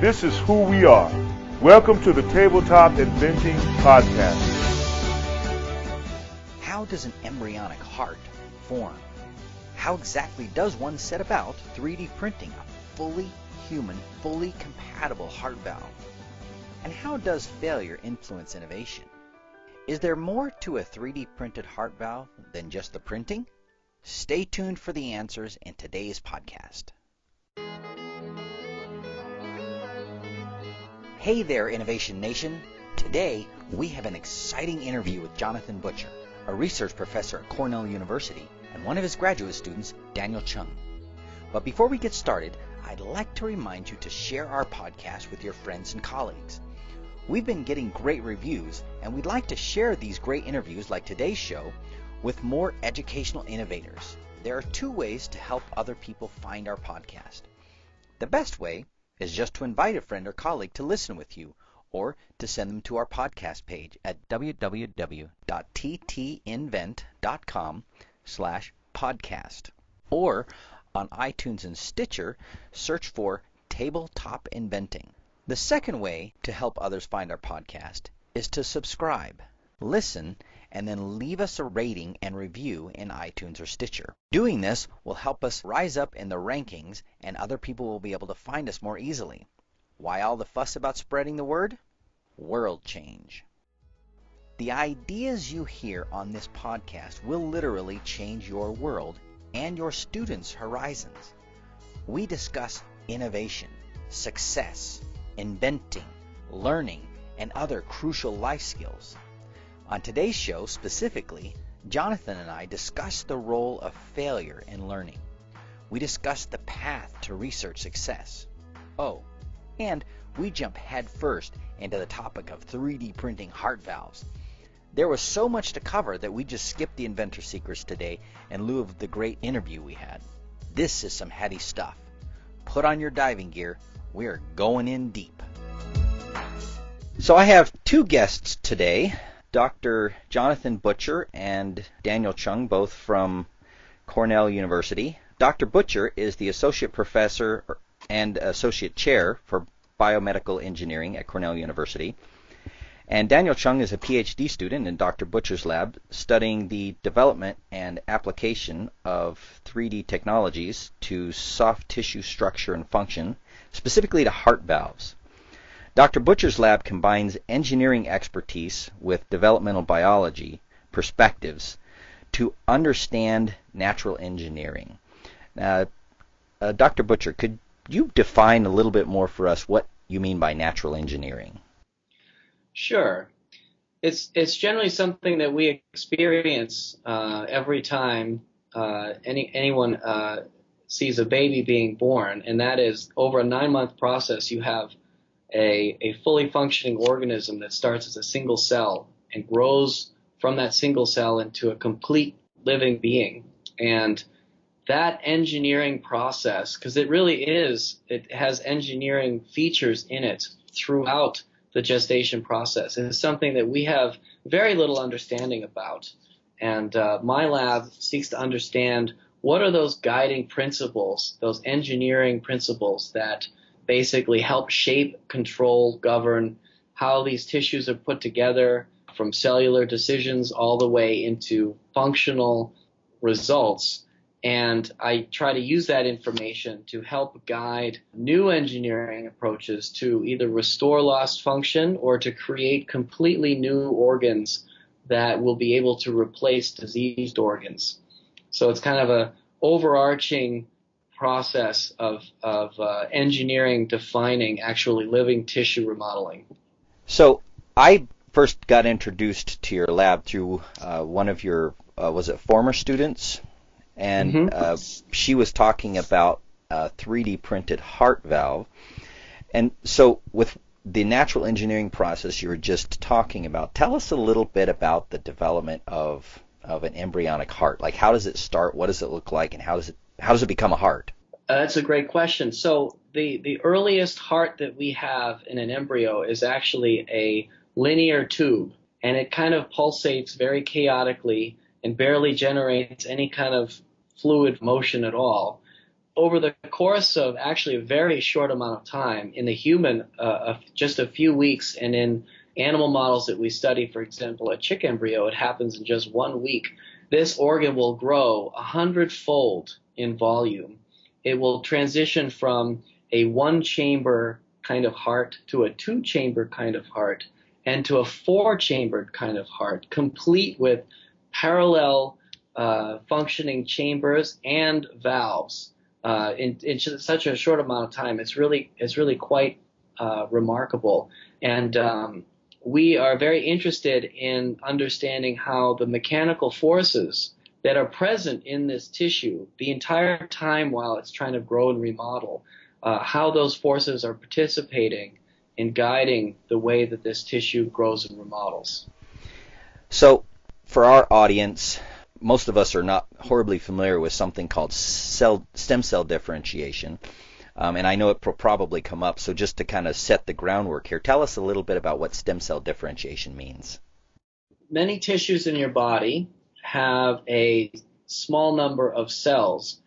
This is who we are. Welcome to the Tabletop Inventing Podcast. How does an embryonic heart form? How exactly does one set about 3D printing a fully human, fully compatible heart valve? And how does failure influence innovation? Is there more to a 3D printed heart valve than just the printing? Stay tuned for the answers in today's podcast. Hey there, Innovation Nation. Today, we have an exciting interview with Jonathan Butcher, a research professor at Cornell University, and one of his graduate students, Daniel Cheung. But before we get started, I'd like to remind you to share our podcast with your friends and colleagues. We've been getting great reviews, and we'd like to share these great interviews like today's show with more educational innovators. There are two ways to help other people find our podcast. The best way is just to invite a friend or colleague to listen with you or to send them to our podcast page at www.ttinvent.com slash podcast. Or on iTunes and Stitcher, search for Tabletop Inventing. The second way to help others find our podcast is to subscribe, listen, and then leave us a rating and review in iTunes or Stitcher. Doing this will help us rise up in the rankings and other people will be able to find us more easily. Why all the fuss about spreading the word? World change. The ideas you hear on this podcast will literally change your world and your students' horizons. We discuss innovation, success, inventing, learning, and other crucial life skills. On today's show, specifically, Jonathan and I discuss the role of failure in learning. We discuss the path to research success. Oh, and we jump headfirst into the topic of 3D printing heart valves. There was so much to cover that we just skipped the inventor secrets today in lieu of the great interview we had. This is some heady stuff. Put on your diving gear we are going in deep. So I have two guests today, Dr. Jonathan Butcher and Daniel Cheung, both from Cornell University. Dr. Butcher is the associate professor and associate chair for biomedical engineering at Cornell University. And Daniel Cheung is a PhD student in Dr. Butcher's lab studying the development and application of 3D technologies to soft tissue structure and function specifically to heart valves. Dr. Butcher's lab combines engineering expertise with developmental biology perspectives to understand natural engineering. Uh, uh, Dr. Butcher, could you define a little bit more for us what you mean by natural engineering? Sure. It's it's generally something that we experience uh, every time uh, any anyone uh, sees a baby being born, and that is over a nine month process, you have a, a fully functioning organism that starts as a single cell and grows from that single cell into a complete living being. And that engineering process, because it really is, it has engineering features in it throughout the gestation process. It is something that we have very little understanding about. And uh, my lab seeks to understand what are those guiding principles, those engineering principles that basically help shape, control, govern how these tissues are put together from cellular decisions all the way into functional results. And I try to use that information to help guide new engineering approaches to either restore lost function or to create completely new organs that will be able to replace diseased organs. So it's kind of a overarching process of, of uh, engineering defining actually living tissue remodeling. So I first got introduced to your lab through uh, one of your uh, was it former students, and mm-hmm. Uh, she was talking about a 3D printed heart valve. And so with the natural engineering process you were just talking about, tell us a little bit about the development of of an embryonic heart. Like how does it start? What does it look like? And how does it how does it become a heart? Uh, that's a great question. So the the earliest heart that we have in an embryo is actually a linear tube, and it kind of pulsates very chaotically and barely generates any kind of fluid motion at all. Over the course of actually a very short amount of time, in the human, uh, just a few weeks, and in animal models that we study, for example, a chick embryo, it happens in just one week. This organ will grow a hundredfold in volume. It will transition from a one chamber kind of heart to a two chamber kind of heart and to a four chambered kind of heart, complete with parallel uh, functioning chambers and valves uh, in, in, such a short amount of time. It's really it's really quite uh, remarkable, and um, we are very interested in understanding how the mechanical forces that are present in this tissue the entire time while it's trying to grow and remodel, uh, how those forces are participating in guiding the way that this tissue grows and remodels. So, for our audience, most of us are not horribly familiar with something called cell, stem cell differentiation. Um, and I know it will probably come up. So just to kind of set the groundwork here, tell us a little bit about what stem cell differentiation means. Many tissues in your body have a small number of cells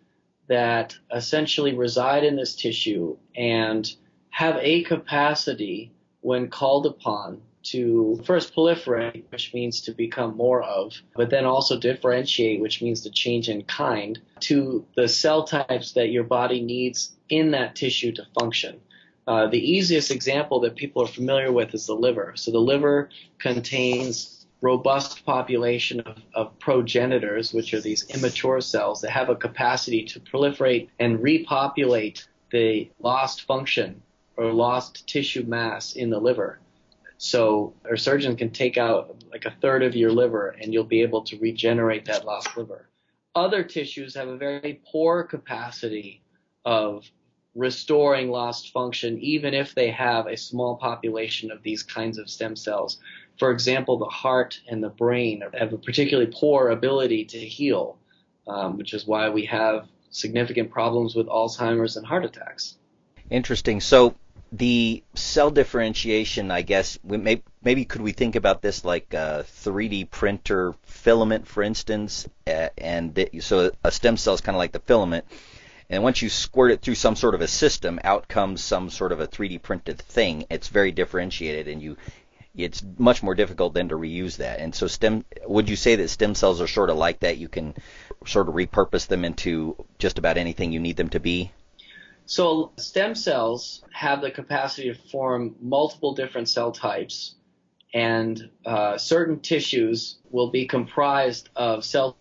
that essentially reside in this tissue and have a capacity when called upon to first proliferate, which means to become more of, but then also differentiate, which means to change in kind, to the cell types that your body needs in that tissue to function. Uh, the easiest example that people are familiar with is the liver. So the liver contains robust population of, of progenitors, which are these immature cells that have a capacity to proliferate and repopulate the lost function or lost tissue mass in the liver. So a surgeon can take out like a third of your liver and you'll be able to regenerate that lost liver. Other tissues have a very poor capacity of restoring lost function, even if they have a small population of these kinds of stem cells. For example, the heart and the brain have a particularly poor ability to heal, um, which is why we have significant problems with Alzheimer's and heart attacks. Interesting. So the cell differentiation, I guess, may, maybe could we think about this like a 3D printer filament, for instance, and so a stem cell is kind of like the filament, and once you squirt it through some sort of a system, out comes some sort of a 3D printed thing. It's very differentiated, and you it's much more difficult than to reuse that. And so stem would you say that stem cells are sort of like that? You can sort of repurpose them into just about anything you need them to be? So stem cells have the capacity to form multiple different cell types, and uh, certain tissues will be comprised of cells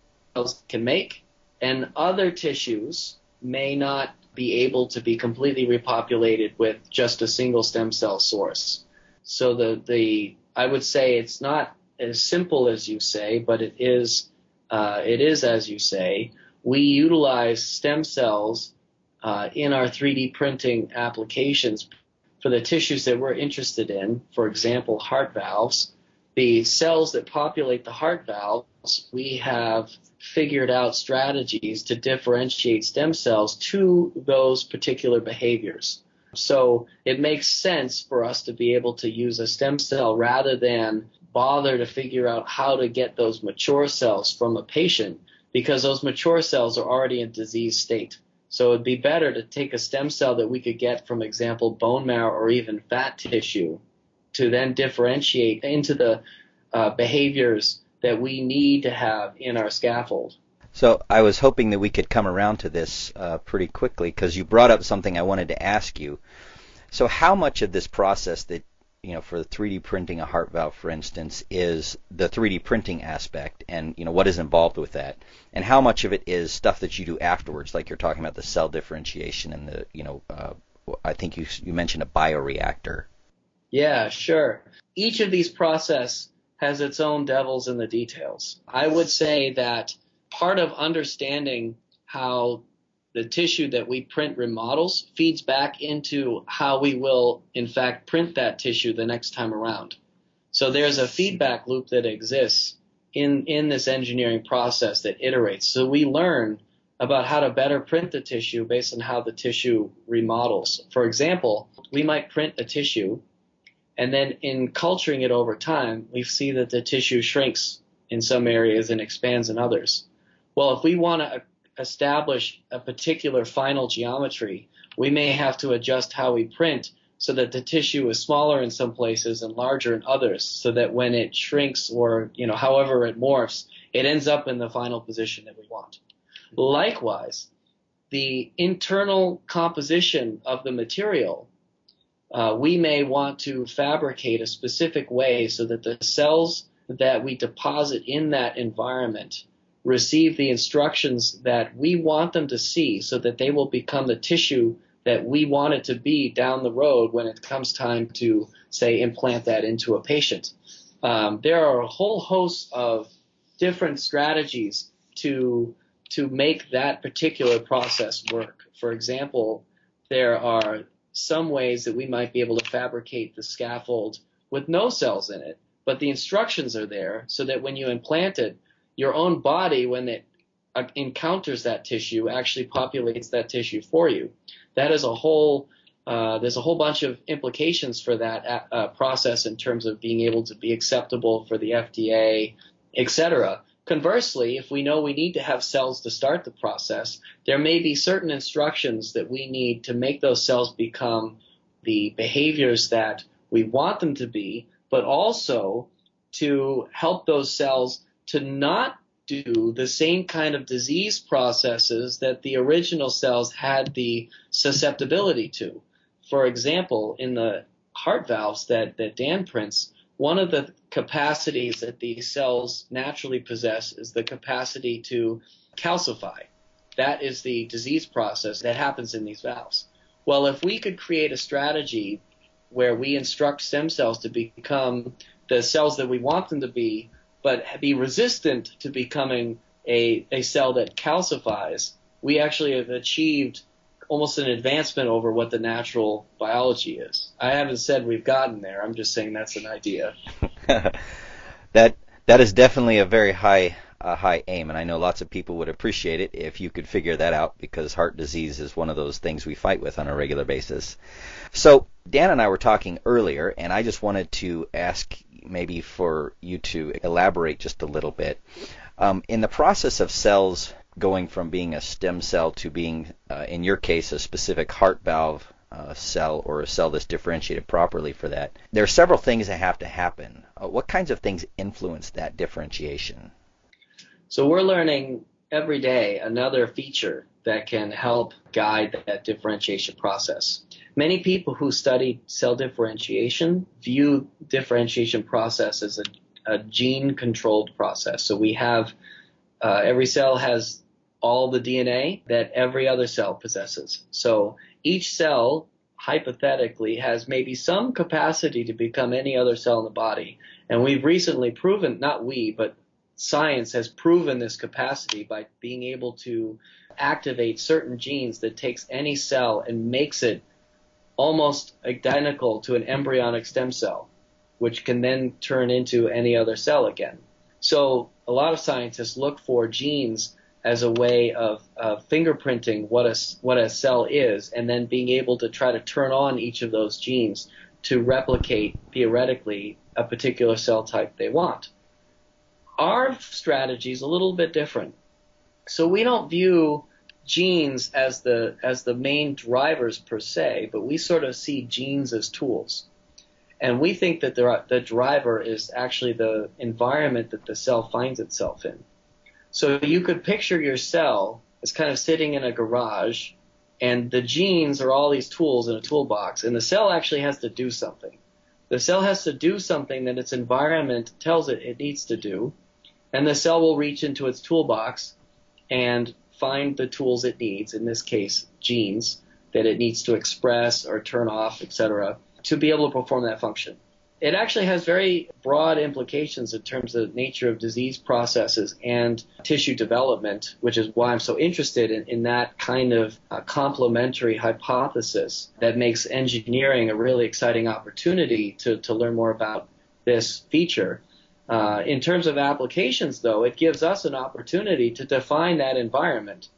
can make, and other tissues may not be able to be completely repopulated with just a single stem cell source. So the the I would say it's not as simple as you say, but it is uh, it is as you say. We utilize stem cells uh, in our 3D printing applications for the tissues that we're interested in, for example, heart valves, the cells that populate the heart valves, we have figured out strategies to differentiate stem cells to those particular behaviors. So it makes sense for us to be able to use a stem cell rather than bother to figure out how to get those mature cells from a patient because those mature cells are already in disease state. So it'd be better to take a stem cell that we could get from example bone marrow or even fat tissue to then differentiate into the uh, behaviors that we need to have in our scaffold. So I was hoping that we could come around to this uh, pretty quickly because you brought up something I wanted to ask you. So how much of this process that you know, for the 3D printing a heart valve, for instance, is the 3D printing aspect, and you know what is involved with that, and how much of it is stuff that you do afterwards, like you're talking about the cell differentiation and the, you know, uh, I think you you mentioned a bioreactor. Yeah, sure. Each of these process has its own devils in the details. I would say that part of understanding how the tissue that we print remodels feeds back into how we will, in fact, print that tissue the next time around. So there's a feedback loop that exists in, in this engineering process that iterates. So we learn about how to better print the tissue based on how the tissue remodels. For example, we might print a tissue and then in culturing it over time, we see that the tissue shrinks in some areas and expands in others. Well, if we want to establish a particular final geometry, we may have to adjust how we print so that the tissue is smaller in some places and larger in others so that when it shrinks or you know however it morphs it ends up in the final position that we want. Likewise the internal composition of the material uh, we may want to fabricate a specific way so that the cells that we deposit in that environment receive the instructions that we want them to see so that they will become the tissue that we want it to be down the road when it comes time to, say, implant that into a patient. Um, there are a whole host of different strategies to to make that particular process work. For example, there are some ways that we might be able to fabricate the scaffold with no cells in it, but the instructions are there so that when you implant it, your own body, when it uh, encounters that tissue, actually populates that tissue for you. That is a whole. Uh, there's a whole bunch of implications for that uh, uh process in terms of being able to be acceptable for the FDA, etc. Conversely, if we know we need to have cells to start the process, there may be certain instructions that we need to make those cells become the behaviors that we want them to be, but also to help those cells to not do the same kind of disease processes that the original cells had the susceptibility to. For example, in the heart valves that, that Dan prints, one of the capacities that these cells naturally possess is the capacity to calcify. That is the disease process that happens in these valves. Well, if we could create a strategy where we instruct stem cells to become the cells that we want them to be but be resistant to becoming a, a cell that calcifies, we actually have achieved almost an advancement over what the natural biology is. I haven't said we've gotten there. I'm just saying that's an idea. that that is definitely a very high uh, high aim, and I know lots of people would appreciate it if you could figure that out because heart disease is one of those things we fight with on a regular basis. So Dan and I were talking earlier, and I just wanted to ask maybe for you to elaborate just a little bit. Um, in the process of cells going from being a stem cell to being, uh, in your case, a specific heart valve uh, cell or a cell that's differentiated properly for that, there are several things that have to happen. Uh, what kinds of things influence that differentiation? So we're learning every day another feature that can help guide that differentiation process. Many people who study cell differentiation view differentiation process as a, a gene controlled process. So we have uh, every cell has all the DNA that every other cell possesses. So each cell hypothetically has maybe some capacity to become any other cell in the body. And we've recently proven, not we, but science has proven this capacity by being able to activate certain genes that takes any cell and makes it almost identical to an embryonic stem cell, which can then turn into any other cell again. So a lot of scientists look for genes as a way of uh, fingerprinting what a, what a cell is and then being able to try to turn on each of those genes to replicate theoretically a particular cell type they want. Our strategy is a little bit different. So we don't view genes as the as the main drivers per se, but we sort of see genes as tools. And we think that the, the driver is actually the environment that the cell finds itself in. So you could picture your cell as kind of sitting in a garage, and the genes are all these tools in a toolbox, and the cell actually has to do something. The cell has to do something that its environment tells it it needs to do, and the cell will reach into its toolbox and find the tools it needs, in this case, genes, that it needs to express or turn off, etc., to be able to perform that function. it actually has very broad implications in terms of the nature of disease processes and tissue development, which is why I'm so interested in, in that kind of uh, complementary hypothesis that makes engineering a really exciting opportunity to, to learn more about this feature. Uh, in terms of applications, though, it gives us an opportunity to define that environment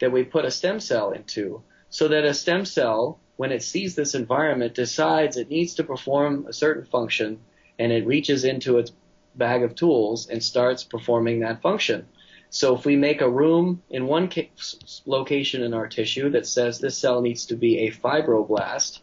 that we put a stem cell into so that a stem cell when it sees this environment, decides it needs to perform a certain function, and it reaches into its bag of tools and starts performing that function. So if we make a room in one location in our tissue that says this cell needs to be a fibroblast,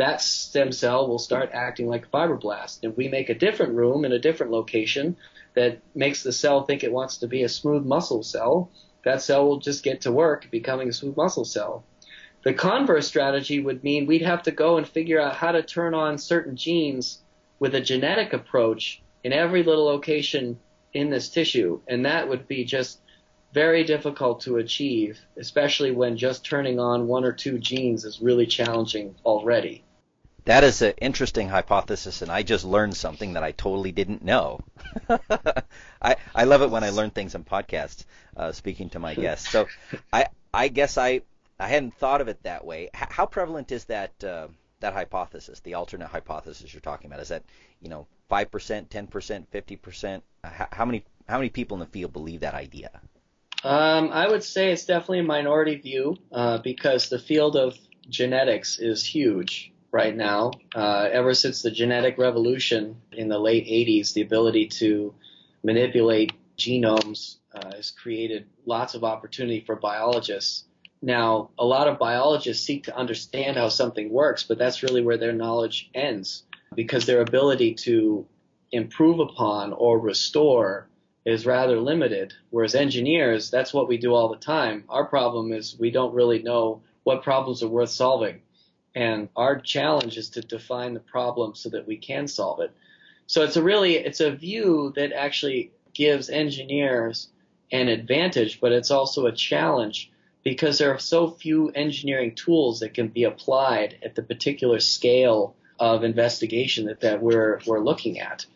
that stem cell will start acting like a fibroblast. If we make a different room in a different location that makes the cell think it wants to be a smooth muscle cell, that cell will just get to work becoming a smooth muscle cell. The converse strategy would mean we'd have to go and figure out how to turn on certain genes with a genetic approach in every little location in this tissue, and that would be just very difficult to achieve, especially when just turning on one or two genes is really challenging already. That is an interesting hypothesis, and I just learned something that I totally didn't know. I I love it when I learn things on podcasts, uh, speaking to my guests. So I I guess I I hadn't thought of it that way. H- how prevalent is that uh, that hypothesis, the alternate hypothesis you're talking about? Is that you know five percent, ten percent, fifty percent? How many how many people in the field believe that idea? Um, I would say it's definitely a minority view uh, because the field of genetics is huge right now. Uh, ever since the genetic revolution in the late 80s, the ability to manipulate genomes uh, has created lots of opportunity for biologists now, a lot of biologists seek to understand how something works, but that's really where their knowledge ends because their ability to improve upon or restore is rather limited. Whereas engineers, that's what we do all the time. Our problem is we don't really know what problems are worth solving. And our challenge is to define the problem so that we can solve it. So it's a really, it's a view that actually gives engineers an advantage, but it's also a challenge because there are so few engineering tools that can be applied at the particular scale of investigation that, that we're, we're looking at.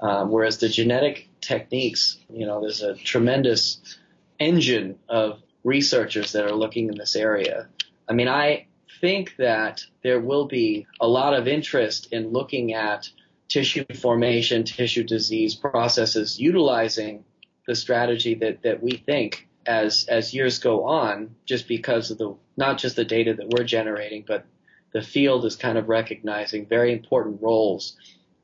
Um, whereas the genetic techniques, you know, there's a tremendous engine of researchers that are looking in this area. I mean, I think that there will be a lot of interest in looking at tissue formation, tissue disease processes utilizing the strategy that, that we think as as years go on, just because of the not just the data that we're generating, but the field is kind of recognizing very important roles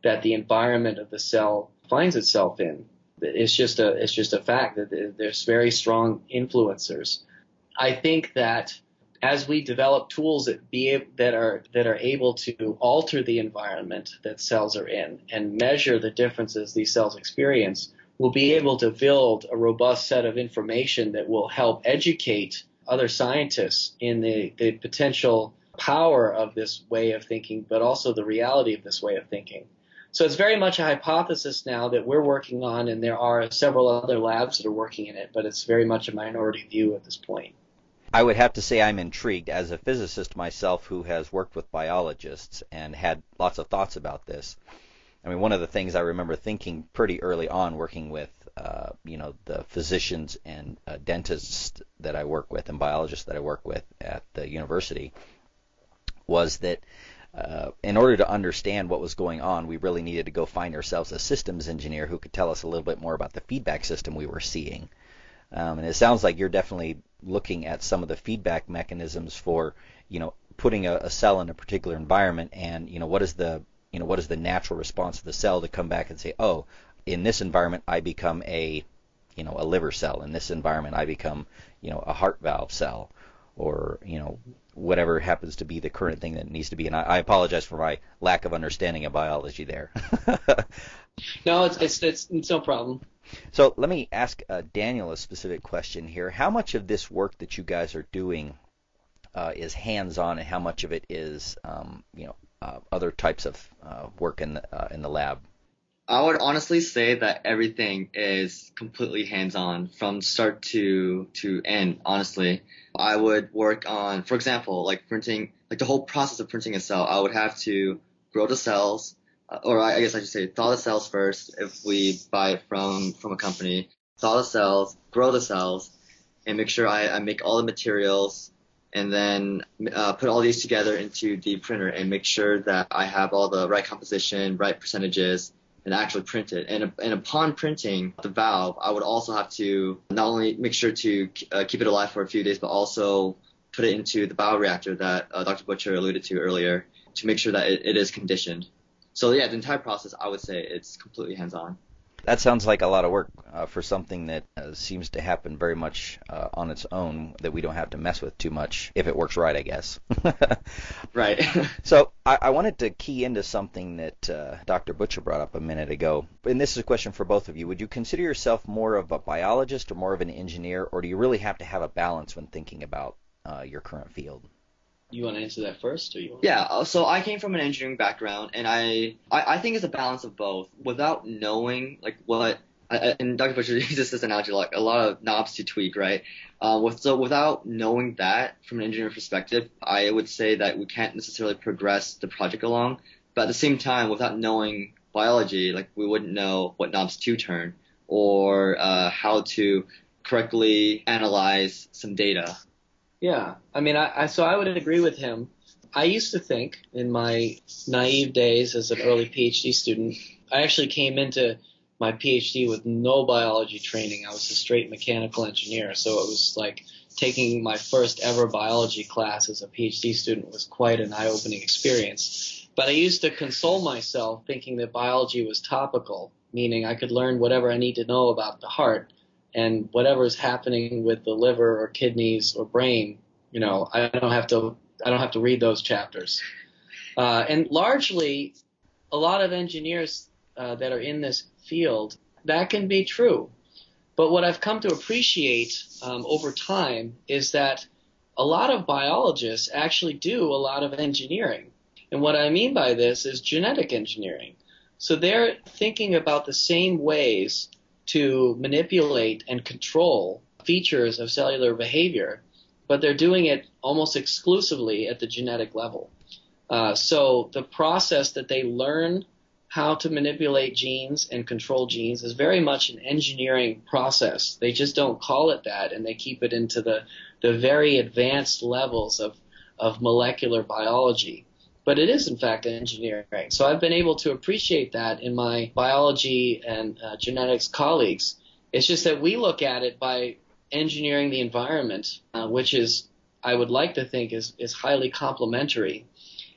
that the environment of the cell finds itself in. It's just a it's just a fact that there's very strong influencers. I think that as we develop tools that be that are that are able to alter the environment that cells are in and measure the differences these cells experience, we'll be able to build a robust set of information that will help educate other scientists in the, the potential power of this way of thinking, but also the reality of this way of thinking. So it's very much a hypothesis now that we're working on, and there are several other labs that are working in it, but it's very much a minority view at this point. I would have to say I'm intrigued as a physicist myself who has worked with biologists and had lots of thoughts about this. I mean, one of the things I remember thinking pretty early on, working with uh, you know the physicians and uh, dentists that I work with and biologists that I work with at the university, was that uh, in order to understand what was going on, we really needed to go find ourselves a systems engineer who could tell us a little bit more about the feedback system we were seeing. Um, and it sounds like you're definitely looking at some of the feedback mechanisms for, you know, putting a, a cell in a particular environment and, you know, what is the you know, what is the natural response of the cell to come back and say, oh, in this environment I become a, you know, a liver cell. In this environment I become, you know, a heart valve cell, or you know, whatever happens to be the current thing that needs to be. And I, I apologize for my lack of understanding of biology there. no, it's, it's it's it's no problem. So let me ask uh, Daniel a specific question here. How much of this work that you guys are doing uh, is hands-on, and how much of it is, um, you know, uh, other types of uh, work in the, uh, in the lab? I would honestly say that everything is completely hands-on from start to to end. Honestly, I would work on, for example, like printing, like the whole process of printing a cell. I would have to grow the cells, or I guess I should say thaw the cells first if we buy it from from a company. Thaw the cells, grow the cells, and make sure I, I make all the materials and then uh, put all these together into the printer and make sure that I have all the right composition, right percentages, and actually print it. And, and upon printing the valve, I would also have to not only make sure to uh, keep it alive for a few days, but also put it into the bioreactor that uh, Dr. Butcher alluded to earlier to make sure that it, it is conditioned. So yeah, the entire process, I would say it's completely hands-on. That sounds like a lot of work uh, for something that uh, seems to happen very much uh, on its own that we don't have to mess with too much if it works right, I guess. right. so I, I, wanted to key into something that uh, Dr. Butcher brought up a minute ago, and this is a question for both of you. Would you consider yourself more of a biologist or more of an engineer, or do you really have to have a balance when thinking about uh, your current field? You want to answer that first, or you? Want yeah. Uh, so I came from an engineering background, and I, I, I think it's a balance of both. Without knowing like what, and Dr. Butcher uses this analogy like a lot of knobs to tweak, right? Uh, with, so without knowing that from an engineering perspective, I would say that we can't necessarily progress the project along. But at the same time, without knowing biology, like we wouldn't know what knobs to turn or uh, how to correctly analyze some data yeah, I mean, I, I so I would agree with him. I used to think in my naive days as an early PhD student, I actually came into my PhD with no biology training. I was a straight mechanical engineer, so it was like taking my first ever biology class as a PhD student was quite an eye-opening experience. But I used to console myself thinking that biology was topical, meaning I could learn whatever I need to know about the heart and whatever is happening with the liver or kidneys or brain, you know, I don't have to I don't have to read those chapters. Uh, and largely, a lot of engineers uh, that are in this field, that can be true. But what I've come to appreciate um, over time is that a lot of biologists actually do a lot of engineering. And what I mean by this is genetic engineering. So they're thinking about the same ways to manipulate and control features of cellular behavior, but they're doing it almost exclusively at the genetic level. Uh, so the process that they learn how to manipulate genes and control genes is very much an engineering process. They just don't call it that, and they keep it into the, the very advanced levels of, of molecular biology but it is in fact engineering. So I've been able to appreciate that in my biology and uh, genetics colleagues. It's just that we look at it by engineering the environment, uh, which is, I would like to think, is, is highly complementary.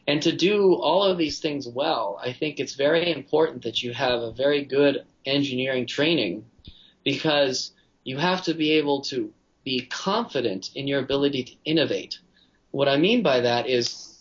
And to do all of these things well, I think it's very important that you have a very good engineering training because you have to be able to be confident in your ability to innovate. What I mean by that is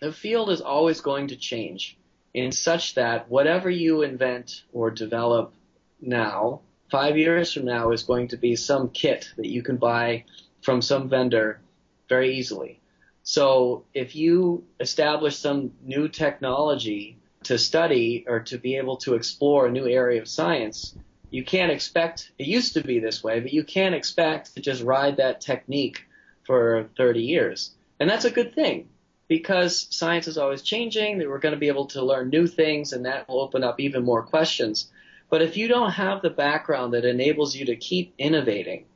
the field is always going to change in such that whatever you invent or develop now, five years from now is going to be some kit that you can buy from some vendor very easily. So if you establish some new technology to study or to be able to explore a new area of science, you can't expect, it used to be this way, but you can't expect to just ride that technique for 30 years. And that's a good thing because science is always changing, that we're going to be able to learn new things, and that will open up even more questions. But if you don't have the background that enables you to keep innovating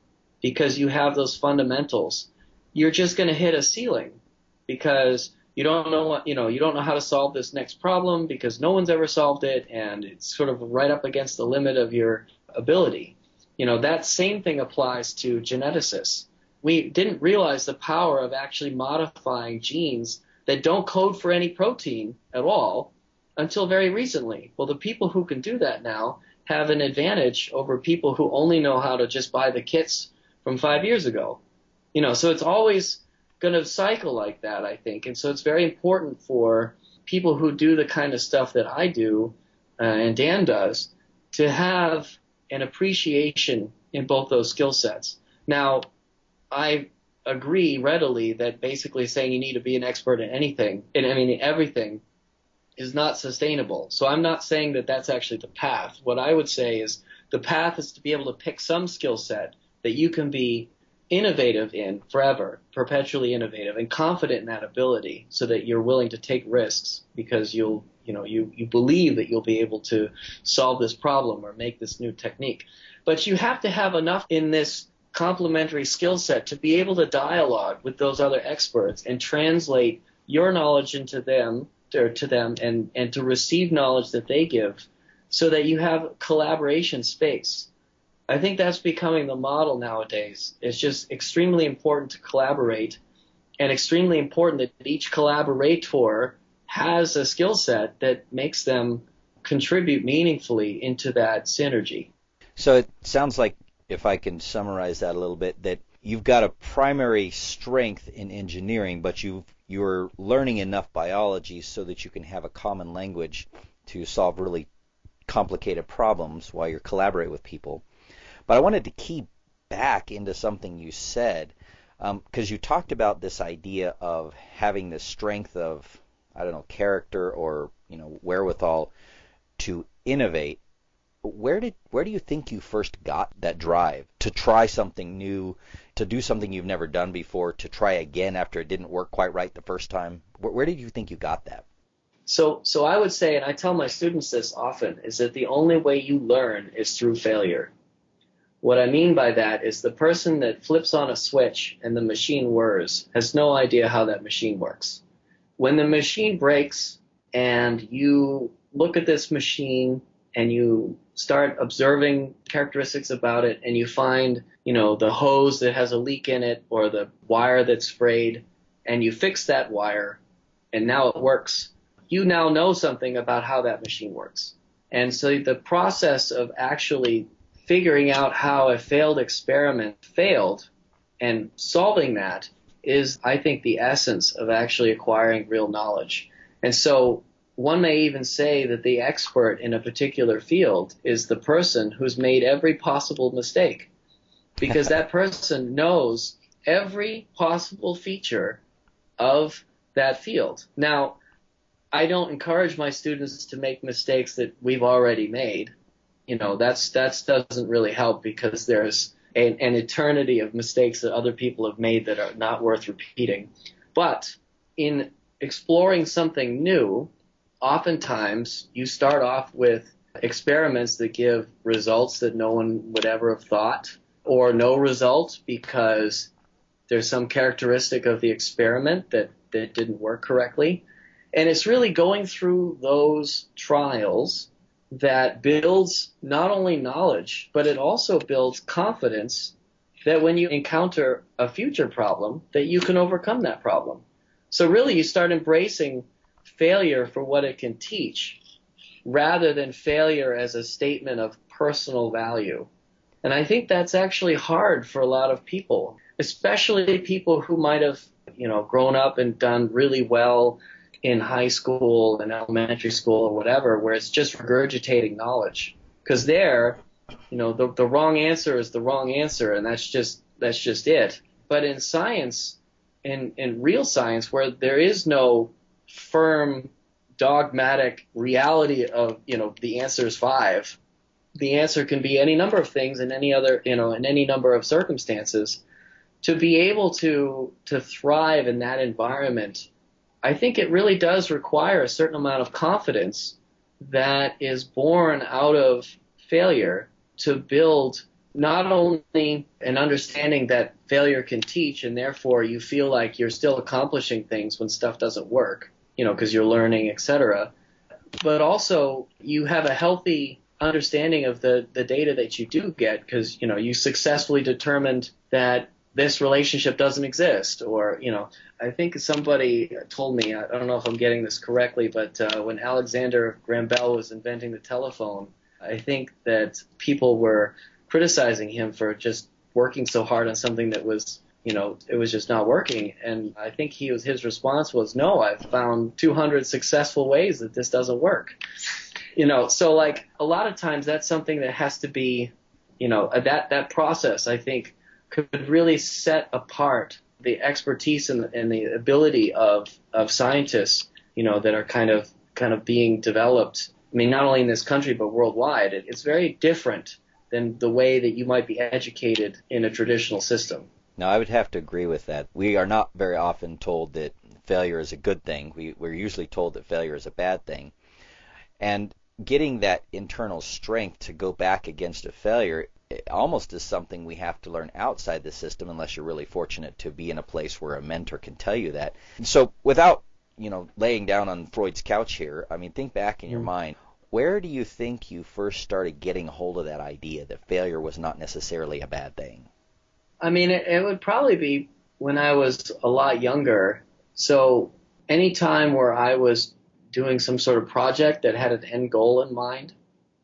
because you have those fundamentals, you're just going to hit a ceiling because you don't know what, you know, you don't know how to solve this next problem because no one's ever solved it and it's sort of right up against the limit of your ability. You know, that same thing applies to geneticists we didn't realize the power of actually modifying genes that don't code for any protein at all until very recently. Well, the people who can do that now have an advantage over people who only know how to just buy the kits from five years ago. You know, so it's always going to cycle like that, I think. And so it's very important for people who do the kind of stuff that I do uh, and Dan does to have an appreciation in both those skill sets. Now, I agree readily that basically saying you need to be an expert in anything, in I mean everything, is not sustainable. So I'm not saying that that's actually the path. What I would say is the path is to be able to pick some skill set that you can be innovative in forever, perpetually innovative, and confident in that ability so that you're willing to take risks because you'll you know you you believe that you'll be able to solve this problem or make this new technique but you have to have enough in this complementary skill set to be able to dialogue with those other experts and translate your knowledge into them or to them and and to receive knowledge that they give so that you have collaboration space i think that's becoming the model nowadays it's just extremely important to collaborate and extremely important that each collaborator has a skill set that makes them contribute meaningfully into that synergy. So it sounds like, if I can summarize that a little bit, that you've got a primary strength in engineering, but you you're learning enough biology so that you can have a common language to solve really complicated problems while you're collaborating with people. But I wanted to key back into something you said because um, you talked about this idea of having the strength of I don't know, character or you know wherewithal to innovate. Where did where do you think you first got that drive to try something new, to do something you've never done before, to try again after it didn't work quite right the first time? Where, where did you think you got that? So so I would say, and I tell my students this often, is that the only way you learn is through failure. What I mean by that is the person that flips on a switch and the machine whirs has no idea how that machine works when the machine breaks and you look at this machine and you start observing characteristics about it and you find, you know, the hose that has a leak in it or the wire that's frayed and you fix that wire and now it works. You now know something about how that machine works. And so the process of actually figuring out how a failed experiment failed and solving that is, I think, the essence of actually acquiring real knowledge. And so one may even say that the expert in a particular field is the person who's made every possible mistake because that person knows every possible feature of that field. Now, I don't encourage my students to make mistakes that we've already made. You know, that's that doesn't really help because there's an, an eternity of mistakes that other people have made that are not worth repeating. But in exploring something new, oftentimes you start off with experiments that give results that no one would ever have thought, or no result because there's some characteristic of the experiment that, that didn't work correctly. And it's really going through those trials that builds not only knowledge, but it also builds confidence that when you encounter a future problem, that you can overcome that problem. So really you start embracing failure for what it can teach rather than failure as a statement of personal value. And I think that's actually hard for a lot of people, especially people who might have, you know, grown up and done really well in high school and elementary school or whatever, where it's just regurgitating knowledge. Because there, you know, the, the wrong answer is the wrong answer, and that's just that's just it. But in science, in in real science, where there is no firm dogmatic reality of you know the answer is five, the answer can be any number of things in any other you know in any number of circumstances. To be able to to thrive in that environment I think it really does require a certain amount of confidence that is born out of failure to build not only an understanding that failure can teach and therefore you feel like you're still accomplishing things when stuff doesn't work, you know, because you're learning, etc. But also you have a healthy understanding of the, the data that you do get because, you know, you successfully determined that this relationship doesn't exist or you know i think somebody told me i don't know if i'm getting this correctly but uh, when alexander graham bell was inventing the telephone i think that people were criticizing him for just working so hard on something that was you know it was just not working and i think he was his response was no i've found 200 successful ways that this doesn't work you know so like a lot of times that's something that has to be you know uh, that that process i think could really set apart the expertise and, and the ability of, of scientists, you know, that are kind of kind of being developed. I mean, not only in this country but worldwide. It, it's very different than the way that you might be educated in a traditional system. No, I would have to agree with that. We are not very often told that failure is a good thing. We, we're usually told that failure is a bad thing. And getting that internal strength to go back against a failure almost is something we have to learn outside the system unless you're really fortunate to be in a place where a mentor can tell you that. So without, you know, laying down on Freud's couch here, I mean, think back in your mm. mind. Where do you think you first started getting hold of that idea that failure was not necessarily a bad thing? I mean, it, it would probably be when I was a lot younger. So any time where I was doing some sort of project that had an end goal in mind,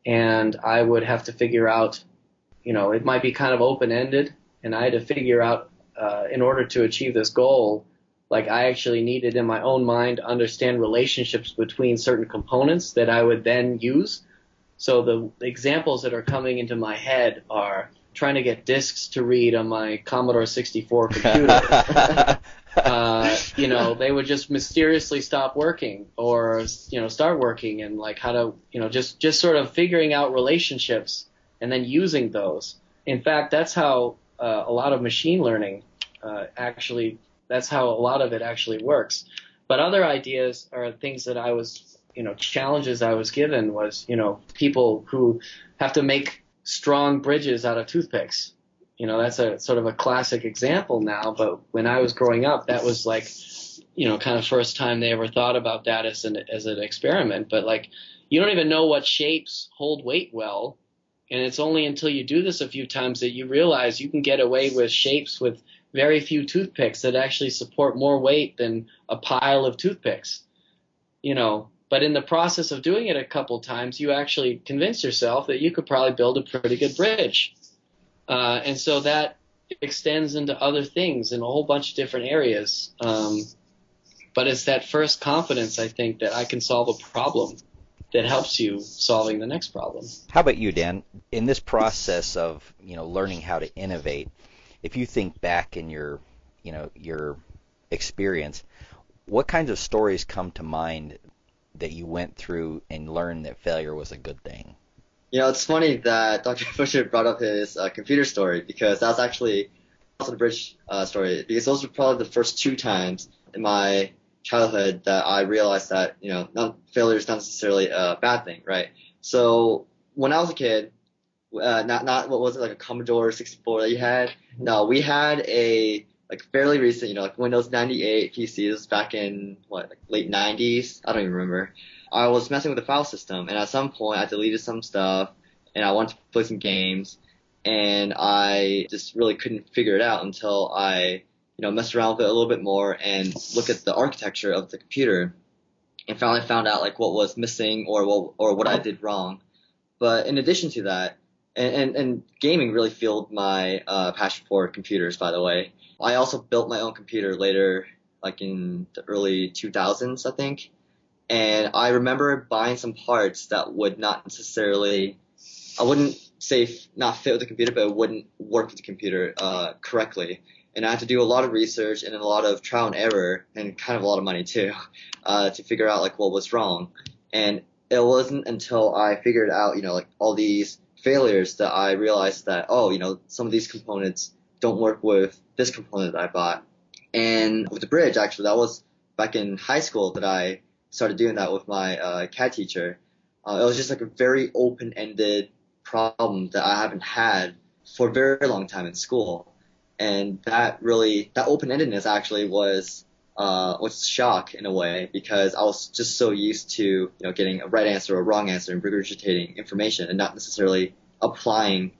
and I would have to figure out you know, it might be kind of open ended, and I had to figure out uh, in order to achieve this goal, like I actually needed in my own mind to understand relationships between certain components that I would then use. So the examples that are coming into my head are trying to get disks to read on my Commodore 64 computer. uh, you know, they would just mysteriously stop working or, you know, start working and like how to, you know, just, just sort of figuring out relationships and then using those. In fact, that's how uh, a lot of machine learning uh, actually, that's how a lot of it actually works. But other ideas are things that I was, you know, challenges I was given was, you know, people who have to make strong bridges out of toothpicks. You know, that's a sort of a classic example now, but when I was growing up, that was like, you know, kind of first time they ever thought about that as an as an experiment. But like, you don't even know what shapes hold weight well and it's only until you do this a few times that you realize you can get away with shapes with very few toothpicks that actually support more weight than a pile of toothpicks. You know, but in the process of doing it a couple times, you actually convince yourself that you could probably build a pretty good bridge. Uh, and so that extends into other things in a whole bunch of different areas. Um, but it's that first confidence, I think, that I can solve a problem that helps you solving the next problem. How about you, Dan? In this process of you know learning how to innovate, if you think back in your you know your experience, what kinds of stories come to mind that you went through and learned that failure was a good thing? You know, it's funny that Dr. Fisher brought up his uh, computer story because that's actually also the bridge uh, story because those were probably the first two times in my childhood that I realized that you know not, failure is not necessarily a bad thing, right? So when I was a kid, uh, not not what was it like a Commodore 64 that you had? No, we had a like fairly recent, you know, like Windows 98 PCs back in what like late 90s. I don't even remember. I was messing with the file system, and at some point I deleted some stuff, and I wanted to play some games, and I just really couldn't figure it out until I you know, messed around with it a little bit more and look at the architecture of the computer and finally found out like what was missing or what, or what I did wrong. But in addition to that, and, and, and gaming really fueled my uh, passion for computers, by the way. I also built my own computer later, like in the early 2000s, I think. And I remember buying some parts that would not necessarily, I wouldn't say not fit with the computer, but it wouldn't work with the computer uh, correctly and I had to do a lot of research and a lot of trial and error and kind of a lot of money too uh, to figure out like what was wrong. And it wasn't until I figured out, you know, like all these failures that I realized that, oh, you know, some of these components don't work with this component that I bought. And with the bridge, actually, that was back in high school that I started doing that with my uh, CAD teacher. Uh, it was just like a very open-ended problem that I haven't had for a very long time in school and that really that open-endedness actually was uh, was shock in a way because I was just so used to you know getting a right answer or a wrong answer and regurgitating information and not necessarily applying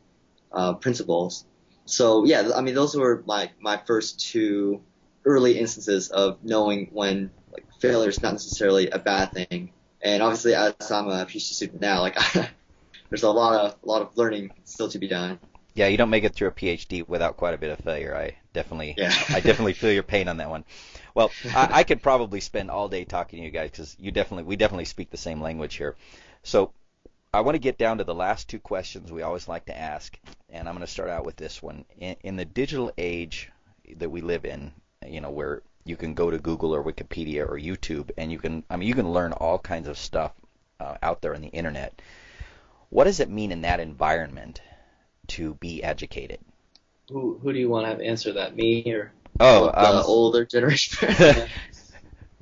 uh, principles. So yeah, I mean those were my my first two early instances of knowing when like failure is not necessarily a bad thing. And obviously, as I'm a PhD student now, like there's a lot of a lot of learning still to be done. Yeah, you don't make it through a PhD without quite a bit of failure. I definitely, yeah. I definitely feel your pain on that one. Well, I, I could probably spend all day talking to you guys because you definitely, we definitely speak the same language here. So, I want to get down to the last two questions we always like to ask, and I'm going to start out with this one. In, in the digital age that we live in, you know, where you can go to Google or Wikipedia or YouTube, and you can, I mean, you can learn all kinds of stuff uh, out there on the internet. What does it mean in that environment to be educated? Who who do you want to have answer that? Me or oh the um, older generation?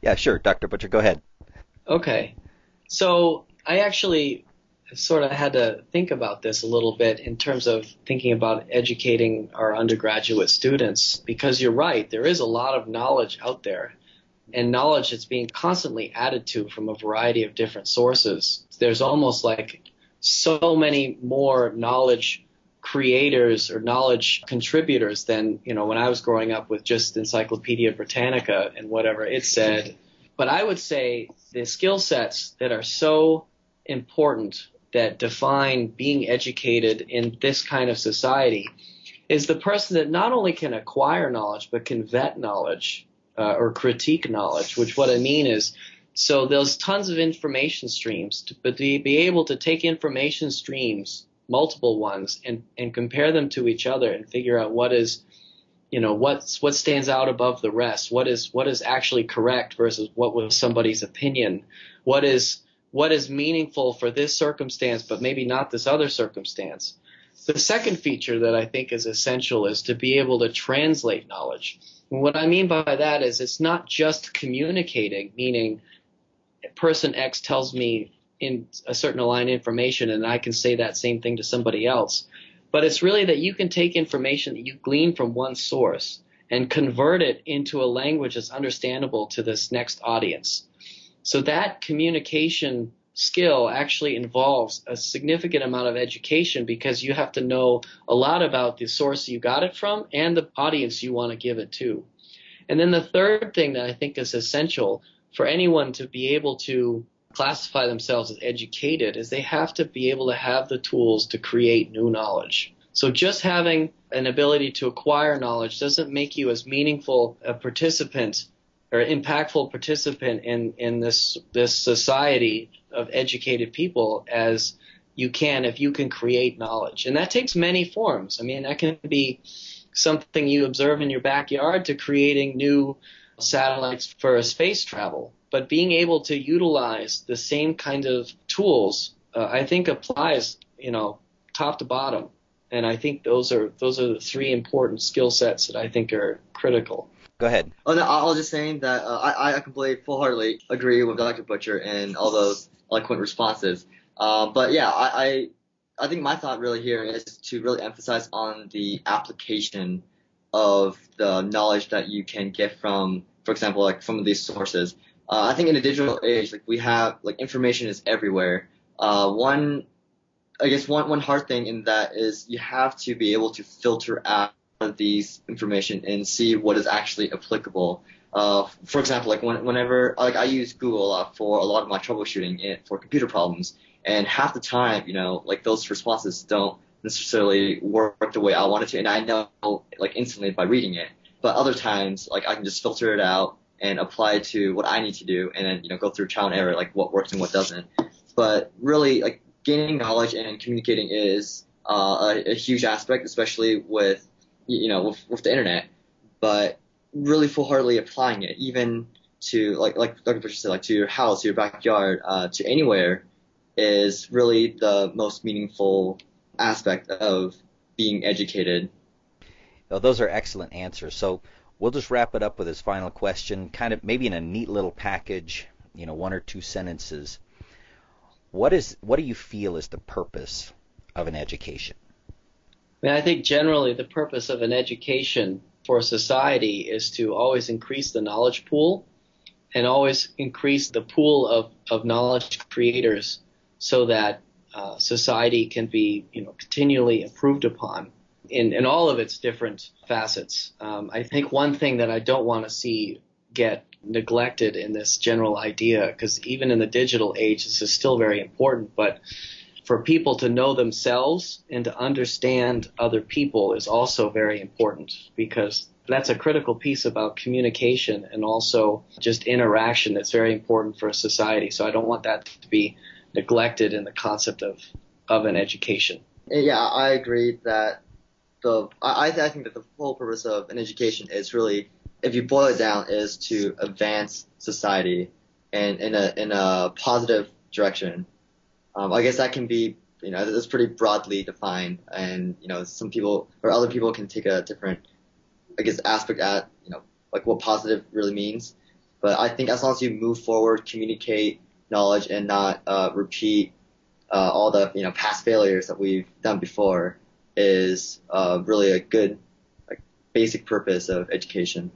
yeah, sure, Dr. Butcher, go ahead. Okay, so I actually sort of had to think about this a little bit in terms of thinking about educating our undergraduate students because you're right, there is a lot of knowledge out there and knowledge that's being constantly added to from a variety of different sources. There's almost like so many more knowledge creators or knowledge contributors than, you know, when I was growing up with just Encyclopedia Britannica and whatever it said. But I would say the skill sets that are so important that define being educated in this kind of society is the person that not only can acquire knowledge but can vet knowledge uh, or critique knowledge. Which what I mean is, so there's tons of information streams, to, but to be able to take information streams, multiple ones, and and compare them to each other and figure out what is you know what's what stands out above the rest what is what is actually correct versus what was somebody's opinion what is what is meaningful for this circumstance, but maybe not this other circumstance. The second feature that I think is essential is to be able to translate knowledge. And what I mean by that is it's not just communicating, meaning person X tells me in a certain of information and I can say that same thing to somebody else. But it's really that you can take information that you glean from one source and convert it into a language that's understandable to this next audience. So that communication skill actually involves a significant amount of education because you have to know a lot about the source you got it from and the audience you want to give it to. And then the third thing that I think is essential for anyone to be able to classify themselves as educated is they have to be able to have the tools to create new knowledge. So just having an ability to acquire knowledge doesn't make you as meaningful a participant or impactful participant in in this this society of educated people as you can if you can create knowledge. And that takes many forms. I mean that can be something you observe in your backyard to creating new satellites for space travel but being able to utilize the same kind of tools uh, i think applies you know top to bottom and i think those are those are the three important skill sets that i think are critical Go ahead. Oh no, I was just saying that uh, I I completely full heartedly agree with Dr. Butcher and all those eloquent responses. Uh, but yeah, I, I I think my thought really here is to really emphasize on the application of the knowledge that you can get from, for example, like from these sources. Uh, I think in a digital age, like we have like information is everywhere. Uh, one, I guess one one hard thing in that is you have to be able to filter out these information and see what is actually applicable. Uh, for example, like when, whenever like I use Google a lot for a lot of my troubleshooting in, for computer problems, and half the time, you know, like those responses don't necessarily work the way I want it to, and I know like instantly by reading it. But other times, like I can just filter it out and apply it to what I need to do, and then you know go through trial and error, like what works and what doesn't. But really, like gaining knowledge and communicating is uh, a, a huge aspect, especially with you know, with, with the internet, but really full-heartedly applying it, even to like like Dr. Butcher said, like to your house, your backyard, uh, to anywhere, is really the most meaningful aspect of being educated. Well, those are excellent answers. So we'll just wrap it up with his final question, kind of maybe in a neat little package, you know, one or two sentences. What is what do you feel is the purpose of an education? I mean, I think generally the purpose of an education for society is to always increase the knowledge pool and always increase the pool of, of knowledge creators so that uh, society can be you know continually improved upon in, in all of its different facets. Um, I think one thing that I don't want to see get neglected in this general idea, because even in the digital age, this is still very important, but for people to know themselves and to understand other people is also very important because that's a critical piece about communication and also just interaction that's very important for a society. So I don't want that to be neglected in the concept of, of an education. Yeah, I agree that the I, I think that the whole purpose of an education is really, if you boil it down, is to advance society and in a in a positive direction um, I guess that can be, you know, that's pretty broadly defined, and you know, some people or other people can take a different, I guess, aspect at, you know, like what positive really means. But I think as long as you move forward, communicate, knowledge and not uh, repeat uh, all the you know past failures that we've done before is uh, really a good like, basic purpose of education.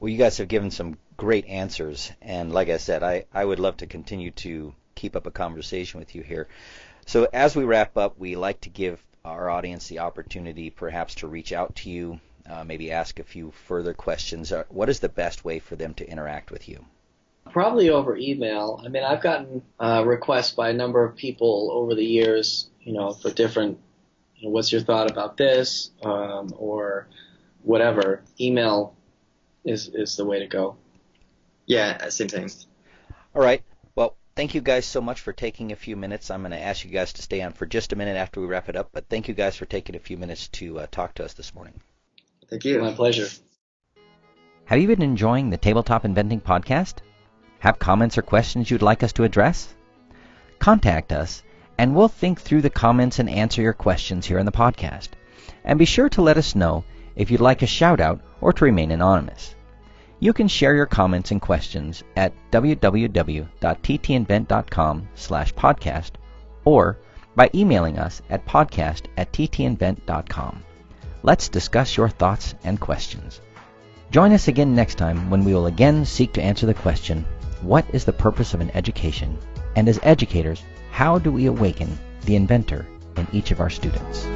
Well, you guys have given some great answers, and like I said, I, I would love to continue to keep up a conversation with you here. So as we wrap up, we like to give our audience the opportunity perhaps to reach out to you, uh, maybe ask a few further questions. Uh, what is the best way for them to interact with you? Probably over email. I mean, I've gotten uh, requests by a number of people over the years, you know, for different, you know, what's your thought about this, um, or whatever. Email is is the way to go. Yeah, same thing. All right. Well, thank you guys so much for taking a few minutes. I'm going to ask you guys to stay on for just a minute after we wrap it up, but thank you guys for taking a few minutes to uh, talk to us this morning. Thank you. My pleasure. Have you been enjoying the Tabletop Inventing podcast? Have comments or questions you'd like us to address? Contact us, and we'll think through the comments and answer your questions here in the podcast. And be sure to let us know if you'd like a shout out or to remain anonymous. You can share your comments and questions at www.ttinvent.com slash podcast or by emailing us at podcast at ttinvent.com. Let's discuss your thoughts and questions. Join us again next time when we will again seek to answer the question, what is the purpose of an education? And as educators, how do we awaken the inventor in each of our students?